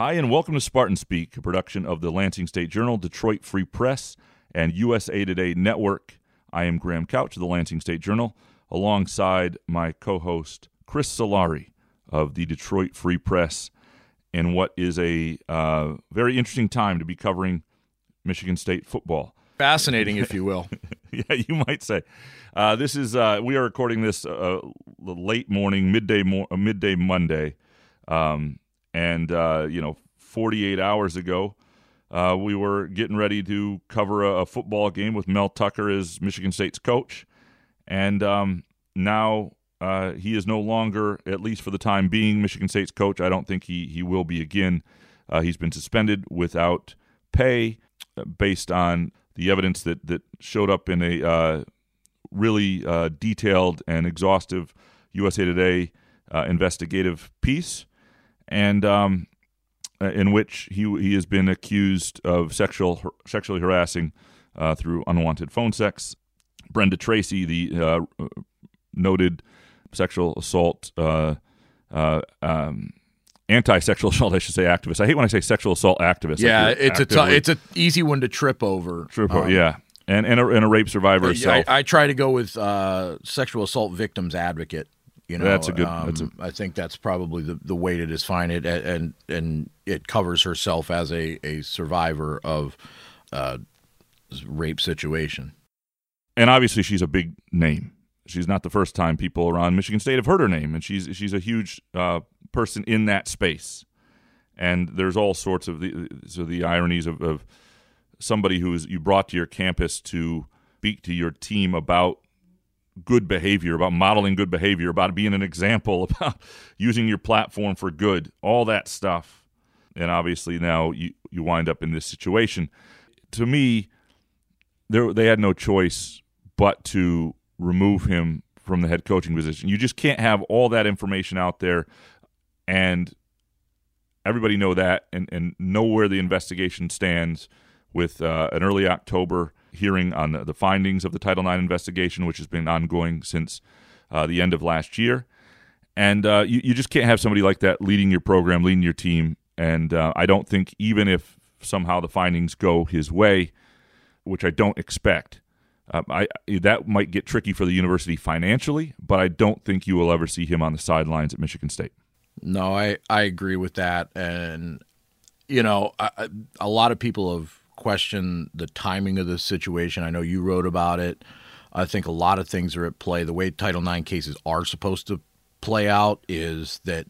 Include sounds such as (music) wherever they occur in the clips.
Hi, and welcome to Spartan Speak, a production of the Lansing State Journal, Detroit Free Press, and USA Today Network. I am Graham Couch of the Lansing State Journal, alongside my co host, Chris Solari of the Detroit Free Press, in what is a uh, very interesting time to be covering Michigan State football. Fascinating, if you will. (laughs) yeah, you might say. Uh, this is uh, we are recording this uh, late morning, midday, mo- uh, midday Monday, um, and uh, you know, 48 hours ago, uh, we were getting ready to cover a, a, football game with Mel Tucker as Michigan State's coach, and um, now he is no longer, at least for the time being, Michigan State's coach. I don't think he he will be again. he's been suspended without pay based on the evidence that that showed up in a uh, really uh, detailed and exhaustive USA Today uh, investigative piece, and um, uh, in which he he has been accused of sexual sexually harassing uh, through unwanted phone sex. Brenda Tracy, the uh, noted sexual assault. Um, anti-sexual assault, I should say, activist. I hate when I say sexual assault activist. Yeah, like it's actively. a t- it's an easy one to trip over. Trip over, um, yeah, and and a, and a rape survivor herself. I, I, try to go with uh, sexual assault victims advocate. You know, that's a good. Um, that's a, I think that's probably the, the way to define it, and and it covers herself as a a survivor of uh, rape situation. And obviously, she's a big name. She's not the first time people around Michigan State have heard her name, and she's she's a huge uh, person in that space. And there's all sorts of the so the ironies of, of somebody who is you brought to your campus to speak to your team about good behavior, about modeling good behavior, about being an example, (laughs) about using your platform for good, all that stuff. And obviously now you, you wind up in this situation. To me, there, they had no choice but to remove him from the head coaching position. You just can't have all that information out there and everybody know that and, and know where the investigation stands with uh, an early October hearing on the, findings of the Title IX investigation, which has been ongoing since uh, the end of last year. And uh, you, you just can't have somebody like that leading your program, leading your team. And uh, I don't think, even if somehow the findings go his way, which I don't expect, uh, I, that might get tricky for the university financially, but I don't think you will ever see him on the sidelines at Michigan State. No, I, I agree with that. And, you know, I, a lot of people have questioned the timing of the situation. I know you wrote about it. I think a lot of things are at play. The way Title IX cases are supposed to play out is that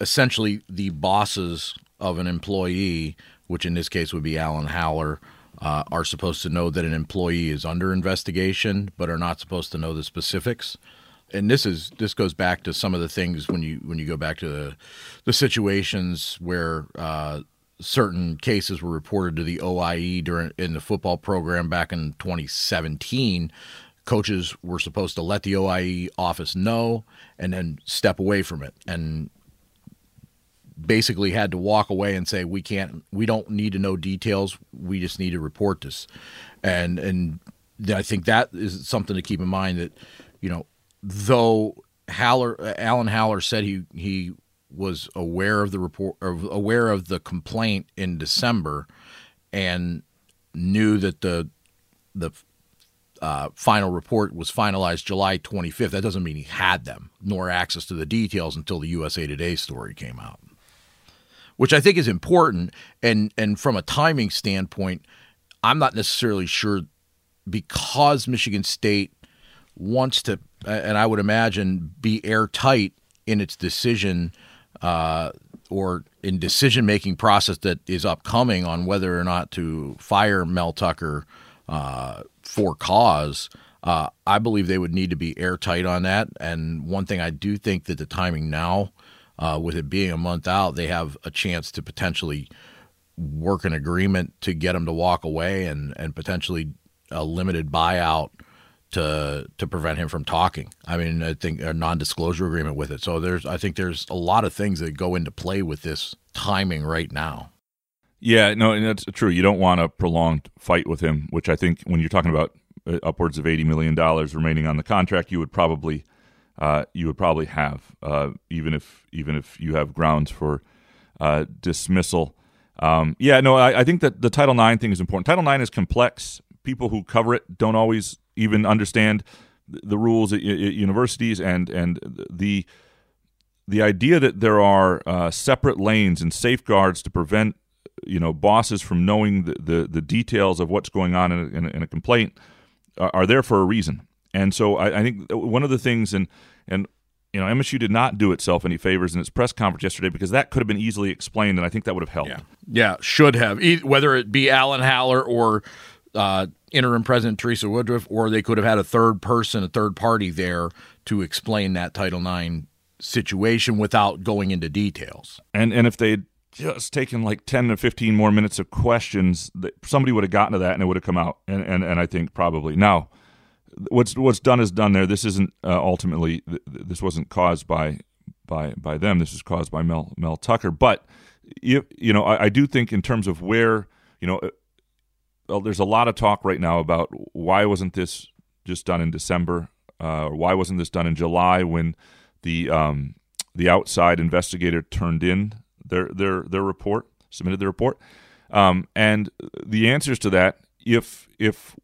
essentially the bosses of an employee, which in this case would be Alan Haller, uh, are supposed to know that an employee is under investigation, but are not supposed to know the specifics and this is this goes back to some of the things when you when you go back to the the situations where uh, certain cases were reported to the OIE during in the football program back in 2017. Coaches were supposed to let the OIE office know and then step away from it, and basically had to walk away and say we can't we don't need to know details we just need to report this and and I think that is something to keep in mind that you know though Haller, Alan Haller said he he was aware of the report, aware of the complaint in December, and knew that the the uh, final report was finalized July 25th. That doesn't mean he had them nor access to the details until the USA Today story came out, which I think is important. And and from a timing standpoint, I'm not necessarily sure because Michigan State wants to and I would imagine be airtight in its decision uh, or in decision making process that is upcoming on whether or not to fire Mel Tucker uh, for cause. Uh, I believe they would need to be airtight on that. And one thing I do think that the timing now, uh, with it being a month out, they have a chance to potentially work an agreement to get him to walk away and, and potentially a limited buyout to to prevent him from talking. I mean, I think a non-disclosure agreement with it. So there's I think there's a lot of things that go into play with this timing right now. Yeah, no, and that's true. You don't want a prolonged fight with him, which I think when you're talking about uh, upwards of eighty million dollars remaining on the contract, you would probably uh, you would probably have uh, even if even if you have grounds for uh, dismissal. Um, yeah, no, I, I, think that the Title IX thing is important. Title IX is complex. People who cover it don't always even understand the rules at, universities and and the the idea that there are uh, separate lanes and safeguards to prevent you know bosses from knowing the, the, the details of what's going on in a, in a, in a complaint are, are, there for a reason. And so I, I, think one of the things and and you know MSU did not do itself any favors in its press conference yesterday because that could have been easily explained, and I think that would have helped. Yeah, yeah should have. Whether it be Alan Haller or uh, interim president Teresa Woodruff, or they could have had a third person, a third party there to explain that Title IX situation without going into details. And and if they'd just taken like 10 to 15 more minutes of questions, somebody would have gotten to that and it would have come out. And, and, and I think probably. Now, what's what's done is done there. This isn't uh, ultimately, this wasn't caused by by by them. This was caused by Mel Mel Tucker. But, you, you know, I, I do think in terms of where, you know, well, there's a lot of talk right now about why wasn't this just done in December? Uh, or why wasn't this done in July when the um, the outside investigator turned in their their their report, submitted the report, um, and the answers to that, if if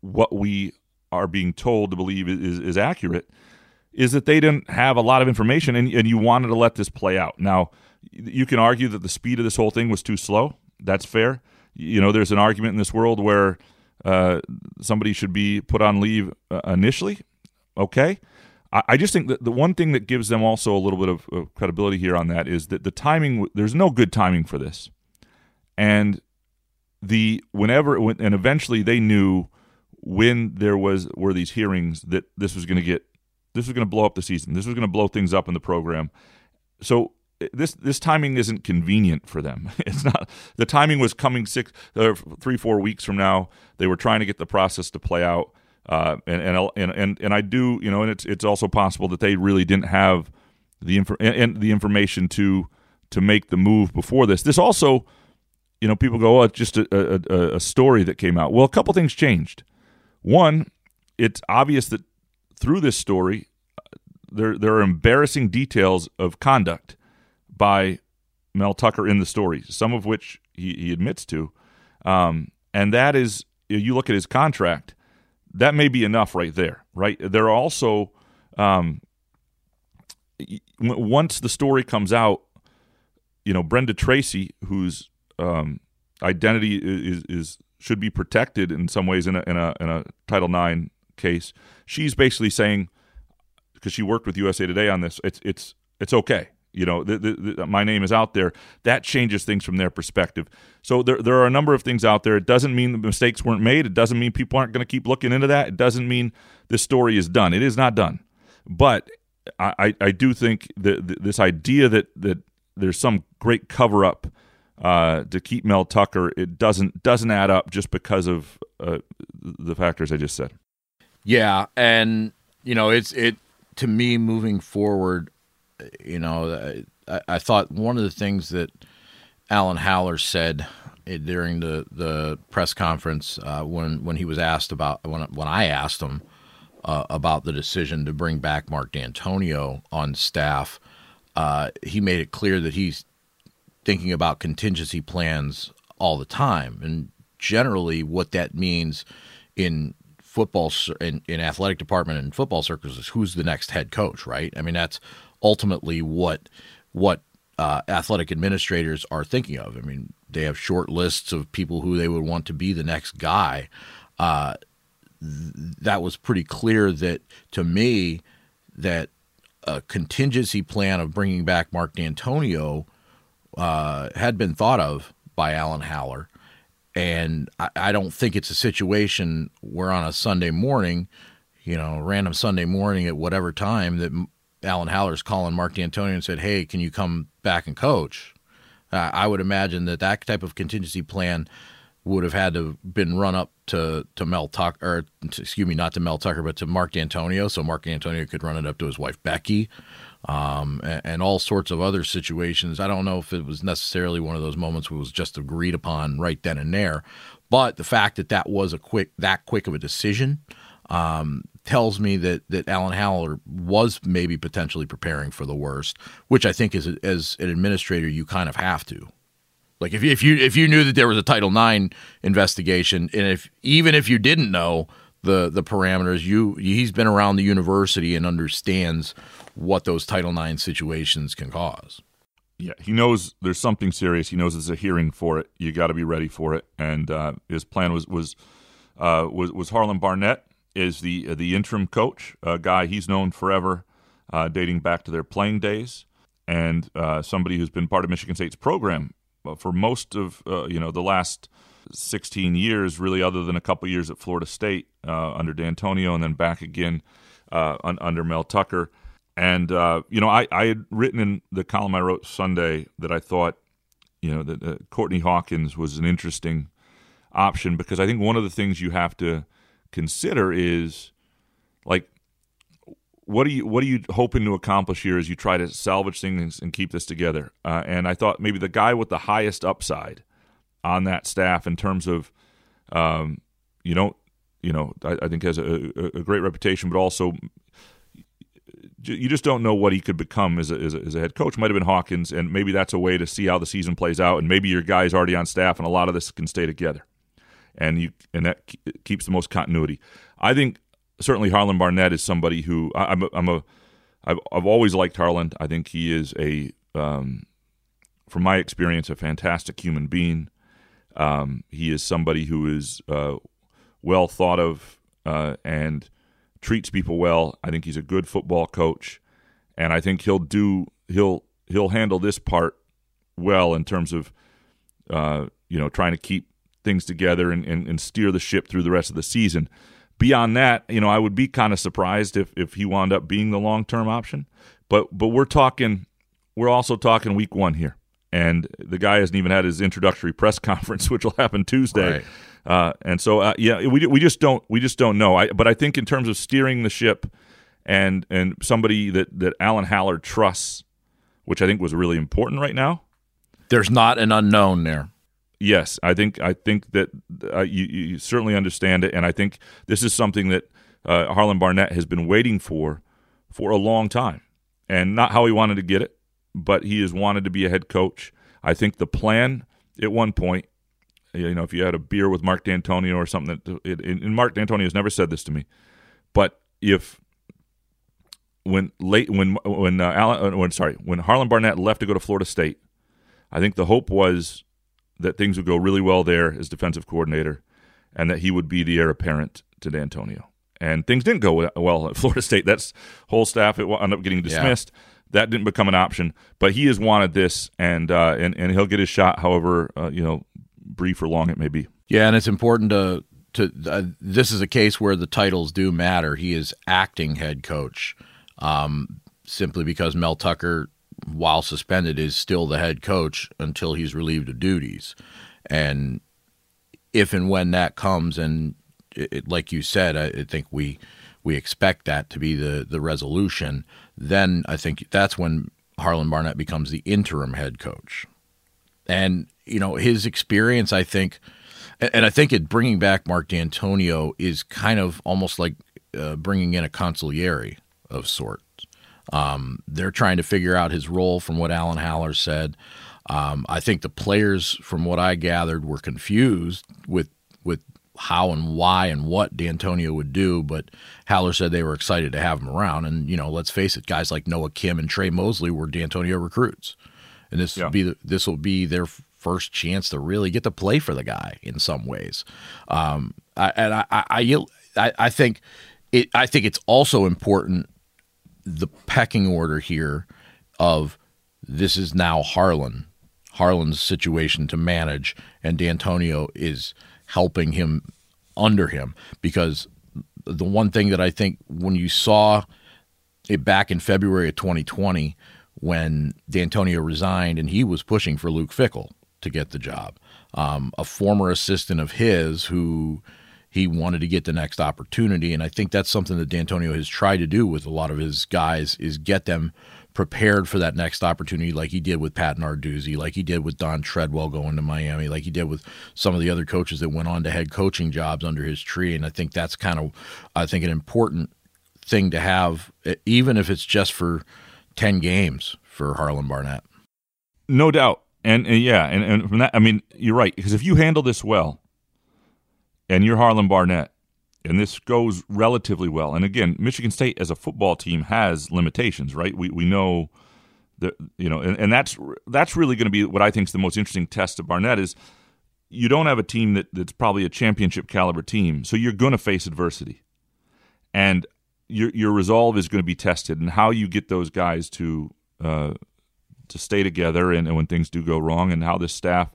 what we are being told to believe is is accurate, is that they didn't have a lot of information, and, and you wanted to let this play out. Now, you can argue that the speed of this whole thing was too slow. That's fair. You know, there's an argument in this world where uh, somebody should be put on leave uh, initially. Okay. I just think that the one thing that gives them also a little bit of, of credibility here on that is that the timing. There's no good timing for this, and the whenever and eventually they knew when there was were these hearings that this was going to get this was going to blow up the season. This was going to blow things up in the program. So this this timing isn't convenient for them. (laughs) It's not the timing was coming six, uh, three, four weeks from now. They were trying to get the process to play out. Uh, and, and and and I do, you know, and it's it's also possible that they really didn't have the inf- and the information to to make the move before this. This also, you know, people go, "Oh, it's just a, a, a story that came out." Well, a couple things changed. One, it's obvious that through this story, there there are embarrassing details of conduct by Mel Tucker in the story, some of which he, he admits to, um, and that is you look at his contract that may be enough right there, right? There are also, um, once the story comes out, you know, Brenda Tracy, whose um, identity is, is should be protected in some ways in a in a in a Title IX case, she's basically saying because she worked with USA Today on this, it's it's it's okay you know, the, the, the, my name is out there. That changes things from their perspective. So there, there are a number of things out there. It doesn't mean the mistakes weren't made. It doesn't mean people aren't going to keep looking into that. It doesn't mean this story is done. It is not done. But I, I do think that this idea that, that there's some great cover up uh, to keep Mel Tucker, it doesn't doesn't add up just because of uh, the factors I just said. Yeah, and you know, it's it to me moving forward you know, I, I, thought one of the things that Alan Haller said during the, the press conference uh, when when he was asked about when when I asked him uh, about the decision to bring back Mark Dantonio on staff, uh, he made it clear that he's thinking about contingency plans all the time, and generally what that means in football in, in athletic department and football circles is who's the next head coach, right? I mean that's ultimately what what uh, athletic administrators are thinking of. I mean, they have short lists of people who they would want to be the next guy. Uh, th- that was pretty clear that to me that a contingency plan of bringing back Mark Dantonio uh, had been thought of by Alan Haller. And I, I don't think it's a situation where on a Sunday morning, you know, random Sunday morning at whatever time that Alan Haller's calling Mark Dantonio and said, "Hey, can you come back and coach?" Uh, I would imagine that that type of contingency plan would have had to have been run up to to Mel Tucker, or to, excuse me, not to Mel Tucker, but to Mark Dantonio, so Mark Dantonio could run it up to his wife Becky, um, and, and, all sorts of other situations. I don't know if it was necessarily one of those moments where it was just agreed upon right then and there, but the fact that that was a quick that quick of a decision um, tells me that that Alan Haller was maybe potentially preparing for the worst, which I think is as an administrator you kind of have to. Like if you, if you if you knew that there was a Title IX investigation, and if even if you didn't know the the parameters, you he's been around the university and understands what those Title IX situations can cause. Yeah, he knows there's something serious. He knows there's a hearing for it. You got to be ready for it. And uh, his plan was was uh, was was Harlon Barnett is the uh, the interim coach, a guy he's known forever, uh, dating back to their playing days, and uh, somebody who's been part of Michigan State's program uh, for most of you know the last 16 years, really, other than a couple years at Florida State under Dantonio, and then back again under Mel Tucker. And uh, you know, I, I had written in the column I wrote Sunday that I thought, you know, that uh, Courtney Hawkins was an interesting option because I think one of the things you have to consider is like what are you what are you hoping to accomplish here as you try to salvage things and keep this together? Uh, and I thought maybe the guy with the highest upside on that staff in terms of, um, you know, you know, I, I think has a, a, great reputation, but also you just don't know what he could become as a, as a, as a head coach. Might have been Hawkins, and maybe that's a way to see how the season plays out. And maybe your guy's already on staff, and a lot of this can stay together, and you and that keeps the most continuity. I think certainly Harlon Barnett is somebody who I, I'm a, I'm a I've I've always liked Harlon. I think he is a um, from my experience a fantastic human being. Um, he is somebody who is uh, well thought of uh, and treats people well. I think he's a good football coach, and I think he'll do he'll he'll handle this part well in terms of uh, you know trying to keep things together and, and, and steer the ship through the rest of the season. Beyond that, you know, I would be kind of surprised if if he wound up being the long term option. But but we're talking we're also talking week one here. And the guy hasn't even had his introductory (laughs) press conference, which will happen Tuesday. Right. Uh, and so, uh, yeah, we we just don't we just don't know. I, but I think in terms of steering the ship, and and somebody that that Alan Haller trusts, which I think was really important right now. There's not an unknown there. Yes, I think I think that uh, you, you certainly understand it, and I think this is something that uh, Harlon Barnett has been waiting for for a long time, and not how he wanted to get it, but he has wanted to be a head coach. I think the plan at one point you know, if you had a beer with Mark Dantonio or something that, it, and Mark Dantonio has never said this to me, but if when late when when uh, Alan, uh, when sorry when Harlon Barnett left to go to Florida State, I think the hope was that things would go really well there as defensive coordinator, and that he would be the heir apparent to Dantonio. And things didn't go well at (laughs) Florida State. That's whole staff it ended up getting dismissed. Yeah. That didn't become an option, but he has wanted this, and uh, and and he'll get his shot. However, uh, you know brief or long it may be. Yeah, and it's important to to uh, this is a case where the titles do matter. He is acting head coach, um, simply because Mel Tucker, while suspended, is still the head coach until he's relieved of duties, and if and when that comes, and it, like you said, I, I think we we expect that to be the the resolution. Then I think that's when Harlon Barnett becomes the interim head coach. And you know his experience, I think, and I think it bringing back Mark Dantonio is kind of almost like uh, bringing in a consigliere of sorts. Um, they're trying to figure out his role, from what Alan Haller said. Um, I think the players, from what I gathered, were confused with with how and why and what Dantonio would do, but Haller said they were excited to have him around. And you know, let's face it, guys like Noah Kim and Tre Mosley were Dantonio recruits and this yeah. will be this will be their first chance to really get to play for the guy in some ways. Um, I, and I, I, I, I think it. I think it's also important the pecking order here of this is now Harlon, Harlon's situation to manage, and Dantonio is helping him under him because the one thing that I think when you saw it back in February of 2020 when Dantonio resigned and he was pushing for Luke Fickell to get the job. Um, a former assistant of his who he wanted to get the next opportunity. And I think that's something that Dantonio has tried to do with a lot of his guys is get them prepared for that next opportunity, like he did with Pat Narduzzi, like he did with Don Treadwell going to Miami, like he did with some of the other coaches that went on to head coaching jobs under his tree. And I think that's kind of, I think, an important thing to have, even if it's just for 10 games for Harlon Barnett. No doubt. And, and yeah, and, and from that, I mean, you're right. Because if you handle this well and you're Harlon Barnett, and this goes relatively well. And again, Michigan State as a football team has limitations, right? We we know that you know, and, and that's that's really going to be what I think is the most interesting test of Barnett is you don't have a team that, that's probably a championship caliber team, so you're going to face adversity, and your your resolve is going to be tested, and how you get those guys to uh, to stay together, and, and when things do go wrong, and how this staff,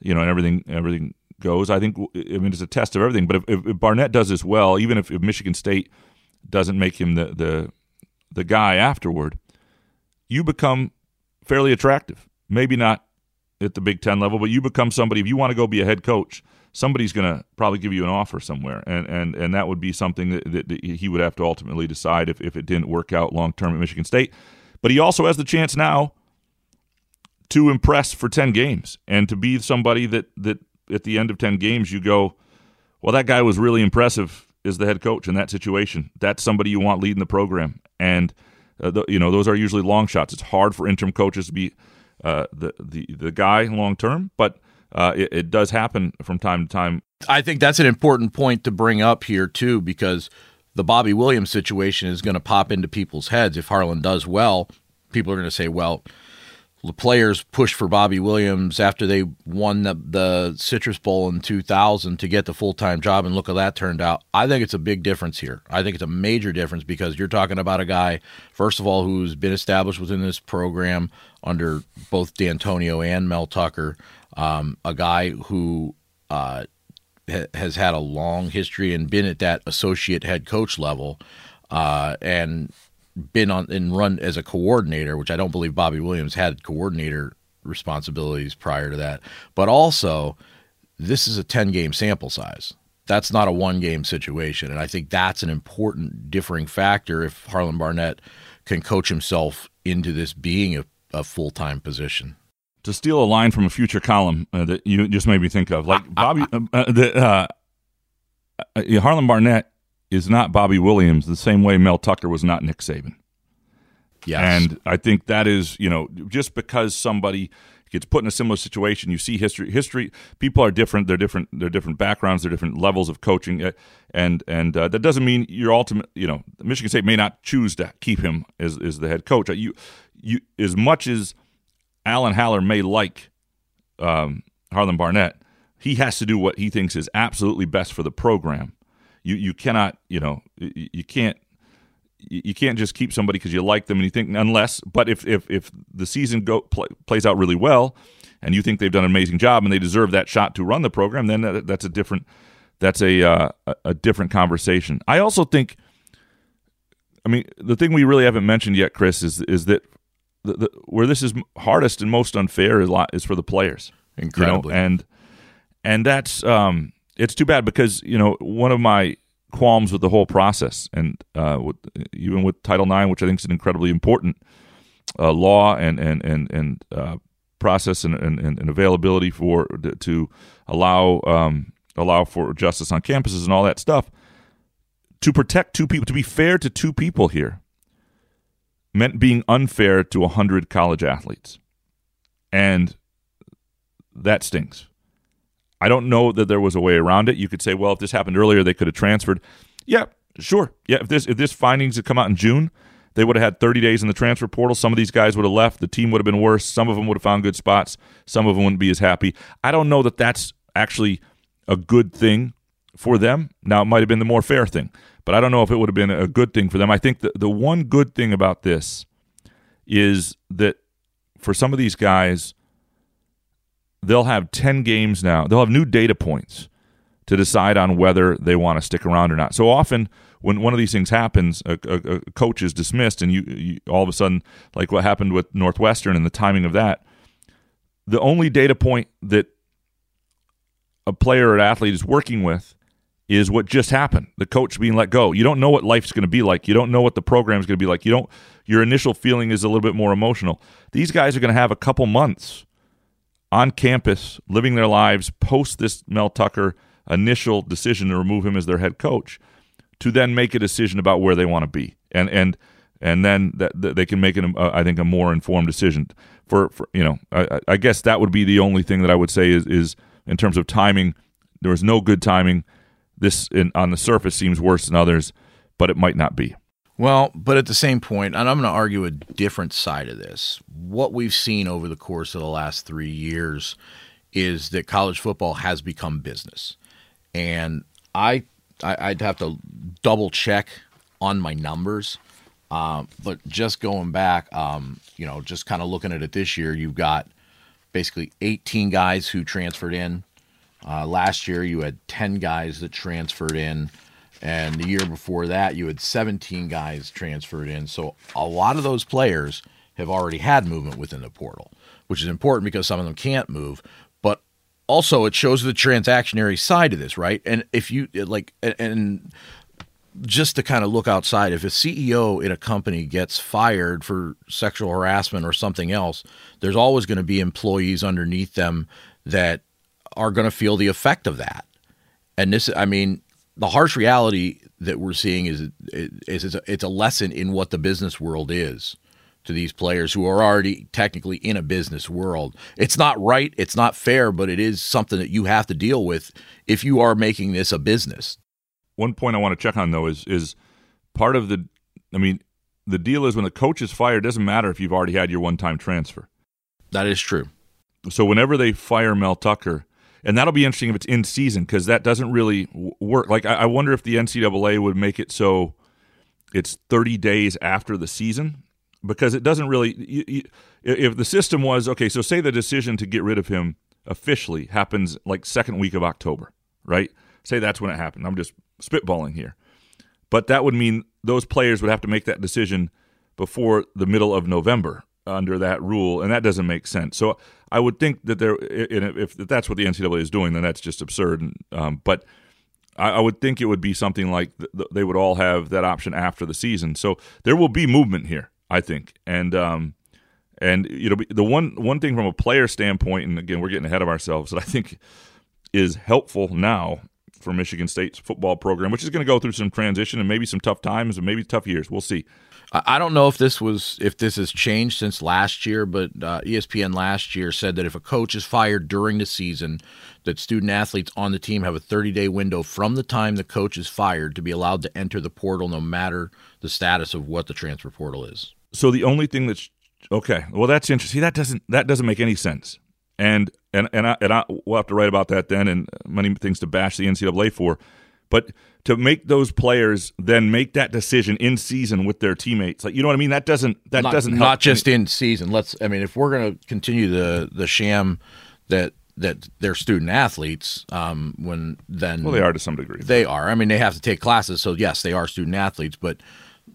you know, and everything everything goes. I think I mean it's a test of everything. But if, if Barnett does this well, even if, if Michigan State doesn't make him the, the the guy afterward, you become fairly attractive. Maybe not at the Big Ten level, but you become somebody. If you want to go be a head coach, somebody's going to probably give you an offer somewhere, and and and that would be something that, that, that he would have to ultimately decide if if it didn't work out long term at Michigan State. But he also has the chance now to impress for 10 games and to be somebody that that at the end of 10 games, you go, well, that guy was really impressive as the head coach in that situation. That's somebody you want leading the program. And, uh, the, you know, those are usually long shots. It's hard for interim coaches to be uh, the, the, the guy long term, but uh, it, it does happen from time to time. I think that's an important point to bring up here, too, because the Bobby Williams situation is going to pop into people's heads. If Harlon does well, people are going to say, well, the players pushed for Bobby Williams after they won the, the Citrus Bowl in 2000 to get the full time job, and look how that turned out. I think it's a big difference here. I think it's a major difference because you're talking about a guy, first of all, who's been established within this program under both Dantonio and Mel Tucker, um, a guy who uh, ha- has had a long history and been at that associate head coach level. Uh, and been on and run as a coordinator, which I don't believe Bobby Williams had coordinator responsibilities prior to that. But also, this is a 10 game sample size. That's not a one game situation. And I think that's an important differing factor if Harlon Barnett can coach himself into this being a, a full time position. To steal a line from a future column uh, that you just made me think of, like Bobby, uh, uh, the, uh, uh Harlon Barnett is not Bobby Williams the same way Mel Tucker was not Nick Saban. Yes. And I think that is, you know, just because somebody gets put in a similar situation, you see history. History people are different. They're different. They're different backgrounds. They're different levels of coaching, uh, and and uh, that doesn't mean your ultimate. You know, Michigan State may not choose to keep him as as the head coach. You you as much as Alan Haller may like um, Harlon Barnett, he has to do what he thinks is absolutely best for the program you you cannot you know you can't you can't just keep somebody because you like them and you think unless but if if if the season go play, plays out really well and you think they've done an amazing job and they deserve that shot to run the program then that, that's a different that's a uh, a different conversation i also think i mean the thing we really haven't mentioned yet chris is is that the, the, where this is hardest and most unfair is, is for the players incredibly you know? and and that's um it's too bad because you know one of my qualms with the whole process, and uh, with, even with Title IX, which I think is an incredibly important uh, law and and and and uh, process and, and, and availability for to allow um, allow for justice on campuses and all that stuff. To protect two people, to be fair to two people here, meant being unfair to a hundred college athletes, and that stings. I don't know that there was a way around it. You could say, well, if this happened earlier, they could have transferred. Yeah, sure. Yeah, if this if this findings had come out in June, they would have had 30 days in the transfer portal. Some of these guys would have left. The team would have been worse. Some of them would have found good spots. Some of them wouldn't be as happy. I don't know that that's actually a good thing for them. Now, it might have been the more fair thing, but I don't know if it would have been a good thing for them. I think the, the one good thing about this is that for some of these guys, they'll have 10 games now. They'll have new data points to decide on whether they want to stick around or not. So often, when one of these things happens, a, a, a coach is dismissed, and you, you, all of a sudden, like what happened with Northwestern and the timing of that, the only data point that a player or athlete is working with is what just happened. The coach being let go. You don't know what life's going to be like. You don't know what the program's going to be like. You don't your initial feeling is a little bit more emotional. These guys are going to have a couple months on campus living their lives post this Mel Tucker initial decision to remove him as their head coach to then make a decision about where they want to be. And and and then that, that they can make an uh, I think a more informed decision. For, for you know I, I guess that would be the only thing that I would say is is in terms of timing there was no good timing. This in, on the surface seems worse than others but it might not be well, but at the same point, and I'm going to argue a different side of this. What we've seen over the course of the last three years is that college football has become business, and I, I would have to double check on my numbers, uh, but just going back, um, you know, just kind of looking at it this year, you've got basically 18 guys who transferred in. Uh, last year, you had 10 guys that transferred in. And the year before that, you had 17 guys transferred in. So a lot of those players have already had movement within the portal, which is important because some of them can't move. But also, it shows the transactionary side of this, right? And if you like, and just to kind of look outside, if a CEO in a company gets fired for sexual harassment or something else, there's always going to be employees underneath them that are going to feel the effect of that. And this, I mean, the harsh reality that we're seeing is is, is a, it's a lesson in what the business world is to these players who are already technically in a business world. It's not right, it's not fair, but it is something that you have to deal with if you are making this a business. One point I want to check on though is is part of the I mean, the deal is when the coach is fired, it doesn't matter if you've already had your one-time transfer. That is true. So whenever they fire Mel Tucker, and that'll be interesting if it's in season because that doesn't really work. Like I, wonder if the NCAA would make it so it's 30 days after the season because it doesn't really. You, you, if the system was okay, so say the decision to get rid of him officially happens like second week of October, right? Say that's when it happened. I'm just spitballing here, but that would mean those players would have to make that decision before the middle of November under that rule, and that doesn't make sense. So I would think that there, if that's what the NCAA is doing, then that's just absurd. Um, but I, would think it would be something like they would all have that option after the season. So there will be movement here, I think, and um, and you know the one one thing from a player standpoint, and again we're getting ahead of ourselves, that I think is helpful now for Michigan State's football program, which is going to go through some transition and maybe some tough times and maybe tough years. We'll see. I don't know if this was if this has changed since last year, but uh, ESPN last year said that if a coach is fired during the season, that student athletes on the team have a 30 day window from the time the coach is fired to be allowed to enter the portal, no matter the status of what the transfer portal is. So the only thing that's okay, well, that's interesting. That doesn't that doesn't make any sense. And and and I, and I, we'll have to write about that then, and many things to bash the NCAA for, but to make those players then make that decision in season with their teammates. Like you know what I mean? That doesn't that not, doesn't not just in season. Let's I mean if we're going to continue the the sham that that they're student athletes um, when then well they are to some degree they are i mean they have to take classes so yes they are student athletes but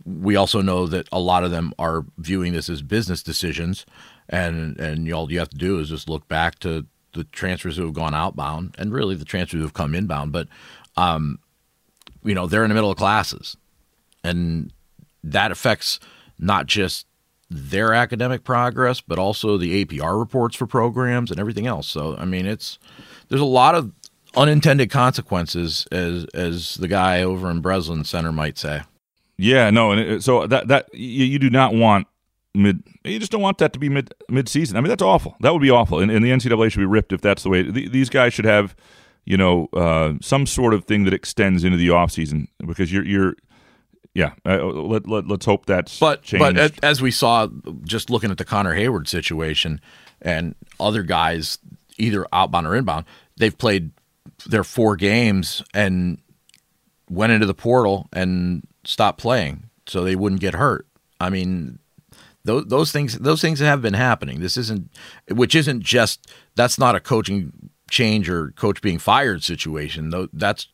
we also know that a lot of them are viewing this as business decisions and and all you have to do is just look back to the transfers who have gone outbound and really the transfers who have come inbound. But um, you know they're in the middle of classes. And that affects not just their academic progress but also the APR reports for programs and everything else. So i mean it's there's a lot of unintended consequences as as the guy over in Breslin Center might say. Yeah no and it, so that that you, you, do not want mid you just don't want that to be mid mid season i mean that's awful that would be awful and, and the ncaa should be ripped if that's the way these guys should have you know, uh, some sort of thing that extends into the off season because you're you're yeah. Uh, let, let let's hope that's but changed. but as we saw, just looking at the Connor Heyward situation and other guys, either outbound or inbound, they've played their four games and went into the portal and stopped playing so they wouldn't get hurt. I mean, those those things those things have been happening. This isn't which isn't just that's not a coaching change or coach being fired situation. That's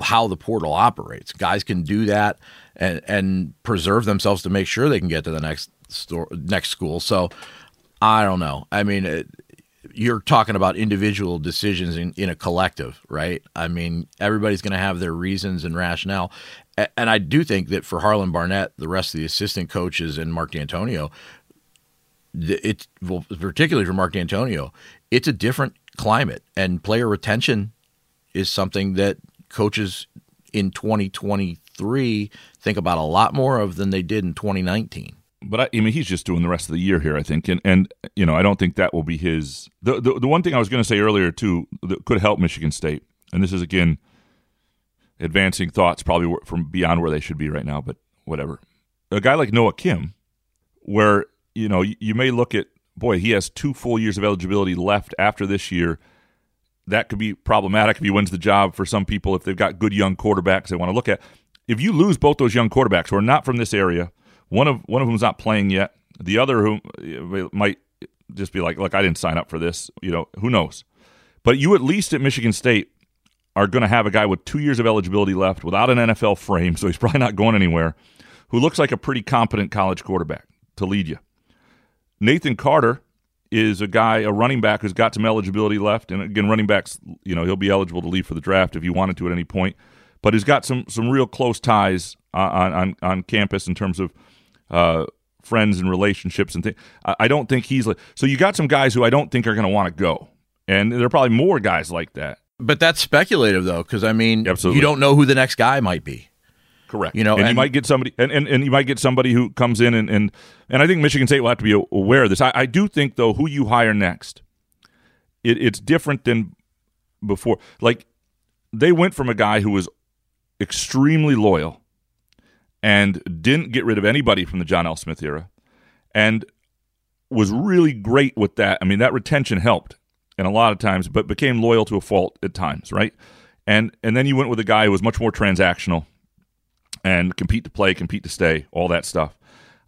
how the portal operates. Guys can do that and and preserve themselves to make sure they can get to the next store next school. So I don't know. I mean, it, you're talking about individual decisions in, in a collective, right? I mean, everybody's going to have their reasons and rationale. And I do think that for Harlon Barnett, the rest of the assistant coaches, and Mark Dantonio, it's well, particularly for Mark Dantonio, it's a different climate, and player retention is something that coaches in 2023 think about a lot more of than they did in 2019 but I, I, mean, he's just doing the rest of the year here, I think, and and you know, I don't think that will be his. The the, the one thing I was going to say earlier too that could help Michigan State, and this is again advancing thoughts probably from beyond where they should be right now, but whatever. A guy like Noah Kim, where you know you, you may look at boy, he has two full years of eligibility left after this year. That could be problematic if he wins the job for some people if they've got good young quarterbacks they want to look at. If you lose both those young quarterbacks who are not from this area one of one of them's not playing yet. The other who uh, might just be like, "Look, I didn't sign up for this." You know, who knows? But you at least at Michigan State are going to have a guy with two years of eligibility left, without an NFL frame, (laughs) so he's probably not going anywhere. Who looks like a pretty competent college quarterback to lead you. Nathan Carter is a guy, a running back who's got some eligibility left, and again, running backs, you know, he'll be eligible to leave for the draft if he wanted to at any point. But he's got some some real close ties uh, on on, on campus in terms of uh, friends and relationships and things. I, I don't think he's like. So you got some guys who I don't think are going to want to go, and there are probably more guys like that. But that's speculative, though, because I mean, Absolutely. you don't know who the next guy might be. Correct. You know, and, and, you might get somebody, and, and, and you might get somebody who comes in and and, and I think Michigan State will have to be aware of this. I, I do think though, who you hire next, it, it's different than before. Like they went from a guy who was extremely loyal and didn't get rid of anybody from the John L. Smith era and was really great with that. I mean, that retention helped and a lot of times, but became loyal to a fault at times, right? And and then you went with a guy who was much more transactional and compete to play, compete to stay, all that stuff.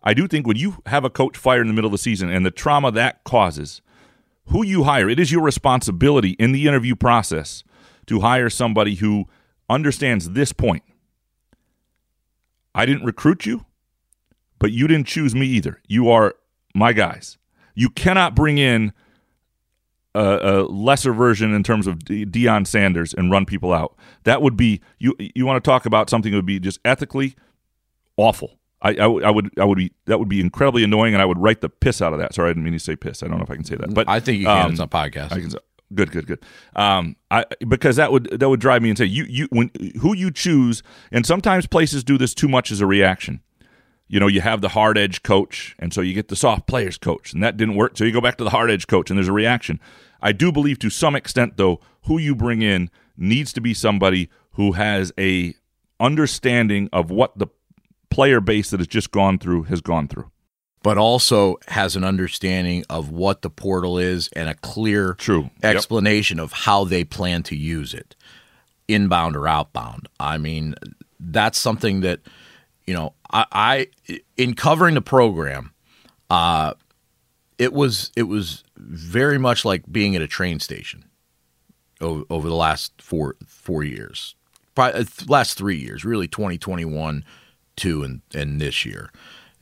I do think when you have a coach fired in the middle of the season and the trauma that causes, who you hire, it is your responsibility in the interview process to hire somebody who understands this point I didn't recruit you, but you didn't choose me either. You are my guys. You cannot bring in a, a lesser version in terms of De- Deion Sanders and run people out. That would be you. You want to talk about something that would be just ethically awful. I, I, I, would I would be that would be incredibly annoying, and I would write the piss out of that. Sorry, I didn't mean to say piss. I don't know if I can say that, but I think you can. Um, it's a podcast. I can say, Good, good, good. Um, I because that would that would drive me insane. You you when who you choose, and sometimes places do this too much as a reaction. You know, you have the hard edge coach, and so you get the soft players coach, and that didn't work. So you go back to the hard edge coach, and there's a reaction. I do believe to some extent, though, who you bring in needs to be somebody who has a understanding of what the player base that has just gone through has gone through but also has an understanding of what the portal is and a clear True. explanation yep. of how they plan to use it, inbound or outbound. I mean, that's something that you know I, I in covering the program, uh, it was it was very much like being at a train station over, over the last four four years, probably, uh, last three years, really 2021, two, and and this year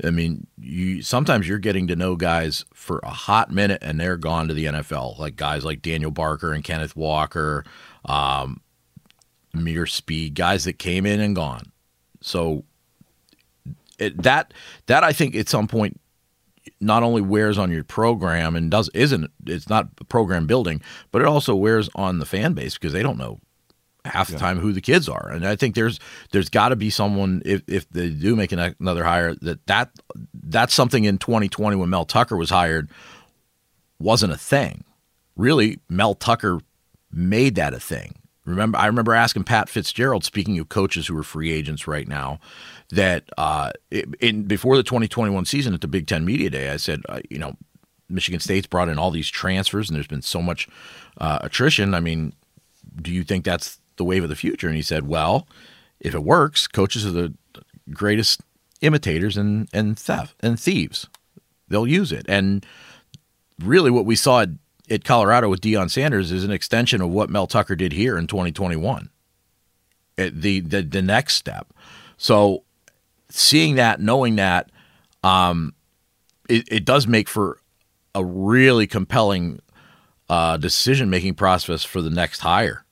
I mean, you sometimes you're getting to know guys for a hot minute and they're gone to the NFL, like guys like Daniel Barker and Kenneth Walker, um, Ameer Speed, guys that came in and gone. So it, that that I think at some point not only wears on your program and does isn't it's not program building, but it also wears on the fan base because they don't know half the yeah. time who the kids are. And I think there's there's got to be someone if if they do make an, another hire that that that's something in 2020 when Mel Tucker was hired wasn't a thing. Really, Mel Tucker made that a thing. Remember, I remember asking Pat Fitzgerald, speaking of coaches who are free agents right now, that uh, in before the 2021 season at the Big Ten Media Day, I said, uh, you know, Michigan State's brought in all these transfers, and there's been so much uh, attrition. I mean, do you think that's the wave of the future. And he said, well, if it works, coaches are the greatest imitators and, and theft and thieves. They'll use it. And really what we saw at, at Colorado with Deion Sanders is an extension of what Mel Tucker did here in 2021. the, the, the next step. So seeing that, knowing that, um, it, it does make for a really compelling uh, decision making process for the next hire,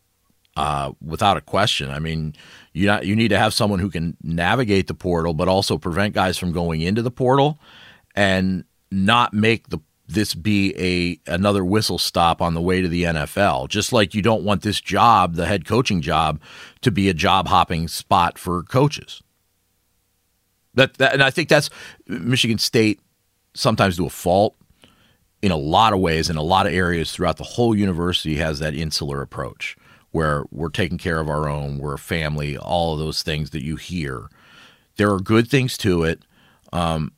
uh, without a question. I mean, you not, you need to have someone who can navigate the portal, but also prevent guys from going into the portal, and not make the this be a another whistle stop on the way to the NFL. Just like you don't want this job, the head coaching job, to be a job hopping spot for coaches. That, that and I think that's Michigan State sometimes to a fault in a lot of ways in a lot of areas throughout the whole university has that insular approach where we're taking care of our own, we're a family, all of those things that you hear. There are good things to it. Um,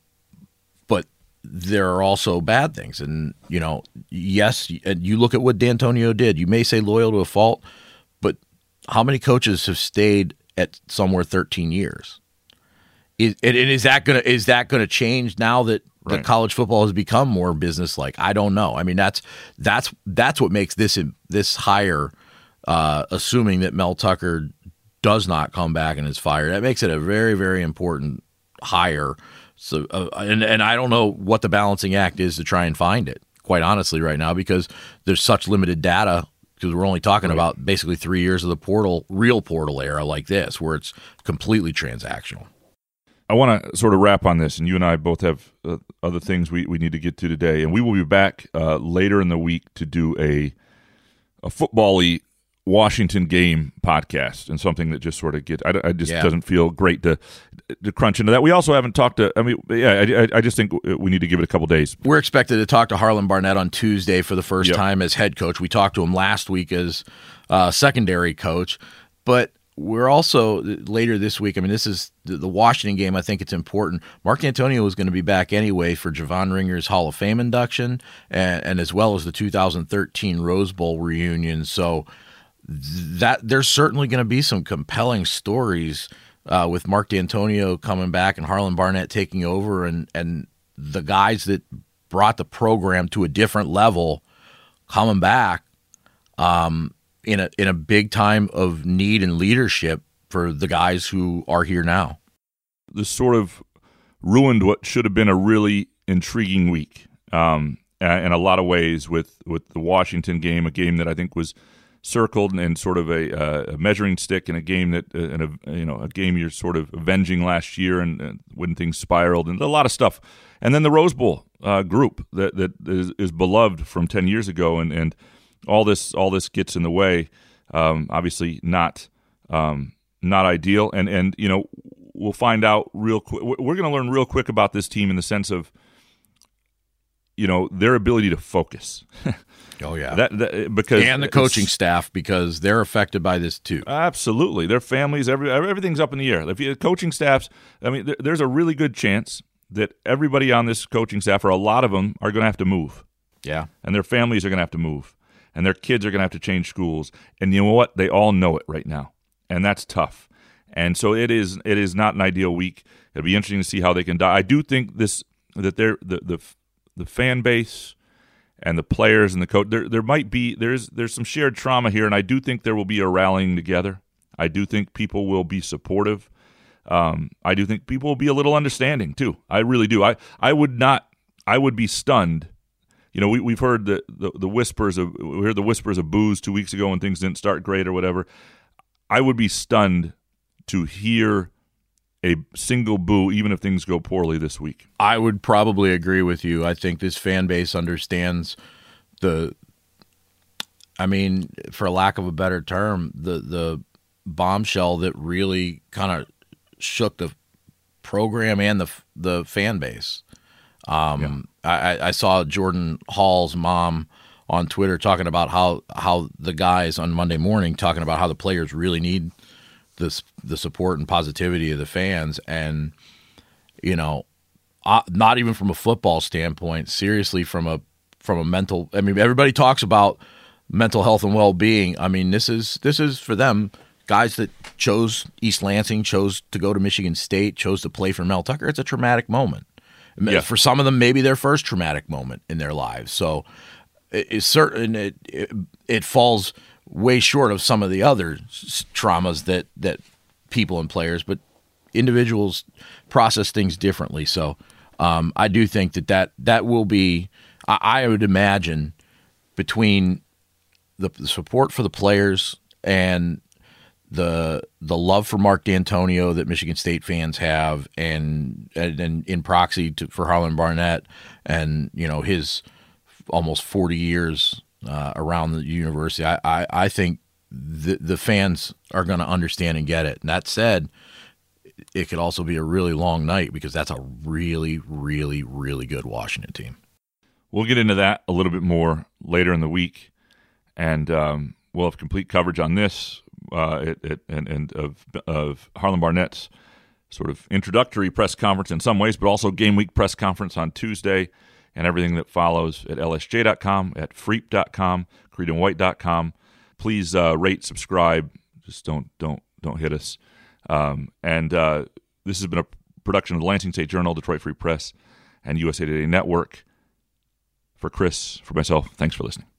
but there are also bad things. And, you know, yes, and you look at what Dantonio did. You may say loyal to a fault, but how many coaches have stayed at somewhere 13 years? Is, and is that gonna is that gonna change now that right. the college football has become more business like? I don't know. I mean, that's that's that's what makes this this hire, uh, assuming that Mel Tucker does not come back and is fired. That makes it a very very important hire so, uh, and and I don't know what the balancing act is to try and find it. Quite honestly, right now, because there's such limited data. Because we're only talking right. about basically three years of the portal, real portal era like this, where it's completely transactional. I want to sort of wrap on this, and you and I both have uh, other things we, we need to get to today, and we will be back uh, later in the week to do a a football-y Washington game podcast and something that just sort of get I, I just yeah. doesn't feel great to to crunch into that. We also haven't talked to. I mean, yeah, I, I just think we need to give it a couple days. We're expected to talk to Harlon Barnett on Tuesday for the first yep. time as head coach. We talked to him last week as uh, secondary coach, but we're also later this week. I mean, this is the Washington game. I think it's important. Mark Dantonio is going to be back anyway for Javon Ringer's Hall of Fame induction, and, and as well as the 2013 Rose Bowl reunion. So that there's certainly going to be some compelling stories uh, with Mark Dantonio coming back and Harlon Barnett taking over, and and the guys that brought the program to a different level coming back um, in a in a big time of need and leadership for the guys who are here now. This sort of ruined what should have been a really intriguing week um, in a lot of ways with with the Washington game, a game that I think was circled and, sort of a, uh, a, measuring stick in a game that uh, in a you know a game you're sort of avenging last year and, when things spiraled and a lot of stuff. And then the Rose Bowl uh, group that that is, is, beloved from 10 years ago and and all this all this gets in the way. Um, obviously not um, not ideal. And and you know we'll find out real quick we're going to learn real quick about this team in the sense of you know their ability to focus (laughs) Oh yeah, that, that, because and the coaching staff because they're affected by this too. Absolutely, their families, every everything's up in the air. If you coaching staffs, I mean, there, there's a really good chance that everybody on this coaching staff, or a lot of them, are going to have to move. Yeah, and their families are going to have to move, and their kids are going to have to change schools. And you know what? They all know it right now, and that's tough. And so it is. It is not an ideal week. It'll be interesting to see how they can die. I do think this that they're the the the fan base and the players and the coach. There, there might be there's there's some shared trauma here, and I do think there will be a rallying together. I do think people will be supportive. Um, I do think people will be a little understanding too. I really do. I I would not. I would be stunned. You know, we we've heard the, the, the whispers of we heard the whispers of booze two weeks ago when things didn't start great or whatever. I would be stunned to hear a single boo, even if things go poorly this week. I would probably agree with you. I think this fan base understands the. I mean, for lack of a better term, the the bombshell that really kind of shook the program and the the fan base. Um, yeah. I, I saw Jordan Hall's mom on Twitter talking about how how the guys on Monday morning talking about how the players really need the the support and positivity of the fans, and you know, not even from a football standpoint, seriously from a from a mental. I mean, everybody talks about mental health and well being. I mean, this is this is for them guys that chose East Lansing, chose to go to Michigan State, chose to play for Mel Tucker. It's a traumatic moment. Yeah. For some of them, maybe their first traumatic moment in their lives. So it's certain it, it, it falls way short of some of the other traumas that that people and players, but individuals process things differently. So um, I do think that, that that will be. I, I would imagine between the, the support for the players and the the love for Mark Dantonio that Michigan State fans have, and and, and in proxy to, for Harlon Barnett, and you know his almost forty years uh, around the university, I, I, I think the the fans are going to understand and get it. And that said, it could also be a really long night because that's a really, really, really good Washington team. We'll get into that a little bit more later in the week, and um, we'll have complete coverage on this uh, it, it, and, and of of Harlon Barnett's sort of introductory press conference in some ways, but also game week press conference on Tuesday and everything that follows at lsj.com, at freep.com, creedandwhite.com. Please uh, rate, subscribe. Just don't don't don't hit us. Um, and uh, this has been a production of the Lansing State Journal, Detroit Free Press, and USA Today Network. For Chris, for myself, thanks for listening.